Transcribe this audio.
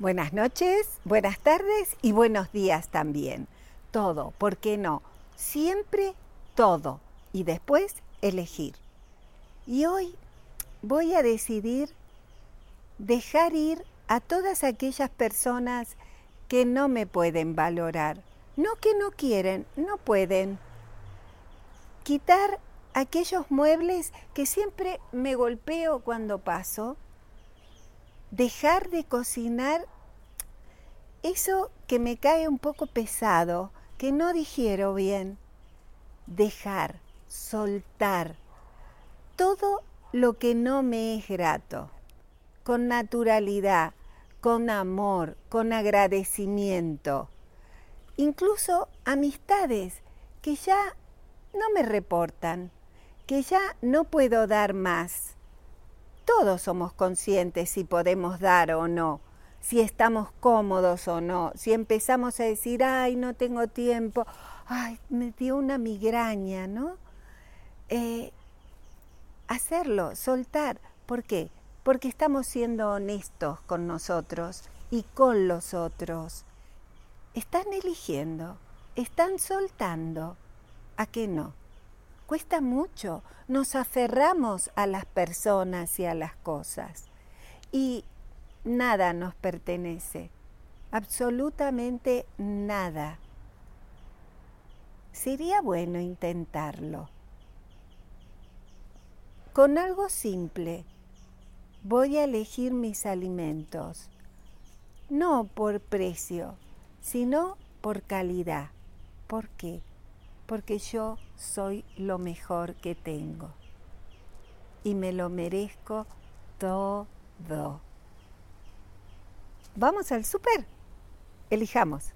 Buenas noches, buenas tardes y buenos días también. Todo, ¿por qué no? Siempre todo. Y después elegir. Y hoy voy a decidir dejar ir a todas aquellas personas que no me pueden valorar. No que no quieren, no pueden. Quitar aquellos muebles que siempre me golpeo cuando paso. Dejar de cocinar eso que me cae un poco pesado, que no digiero bien. Dejar, soltar todo lo que no me es grato, con naturalidad, con amor, con agradecimiento. Incluso amistades que ya no me reportan, que ya no puedo dar más. Todos somos conscientes si podemos dar o no, si estamos cómodos o no, si empezamos a decir, ay, no tengo tiempo, ay, me dio una migraña, ¿no? Eh, hacerlo, soltar. ¿Por qué? porque estamos siendo honestos con nosotros y con los otros. Están eligiendo, están soltando. ¿A qué no? Cuesta mucho, nos aferramos a las personas y a las cosas y nada nos pertenece, absolutamente nada. Sería bueno intentarlo. Con algo simple, voy a elegir mis alimentos, no por precio, sino por calidad. ¿Por qué? Porque yo soy lo mejor que tengo y me lo merezco todo. Vamos al súper. Elijamos.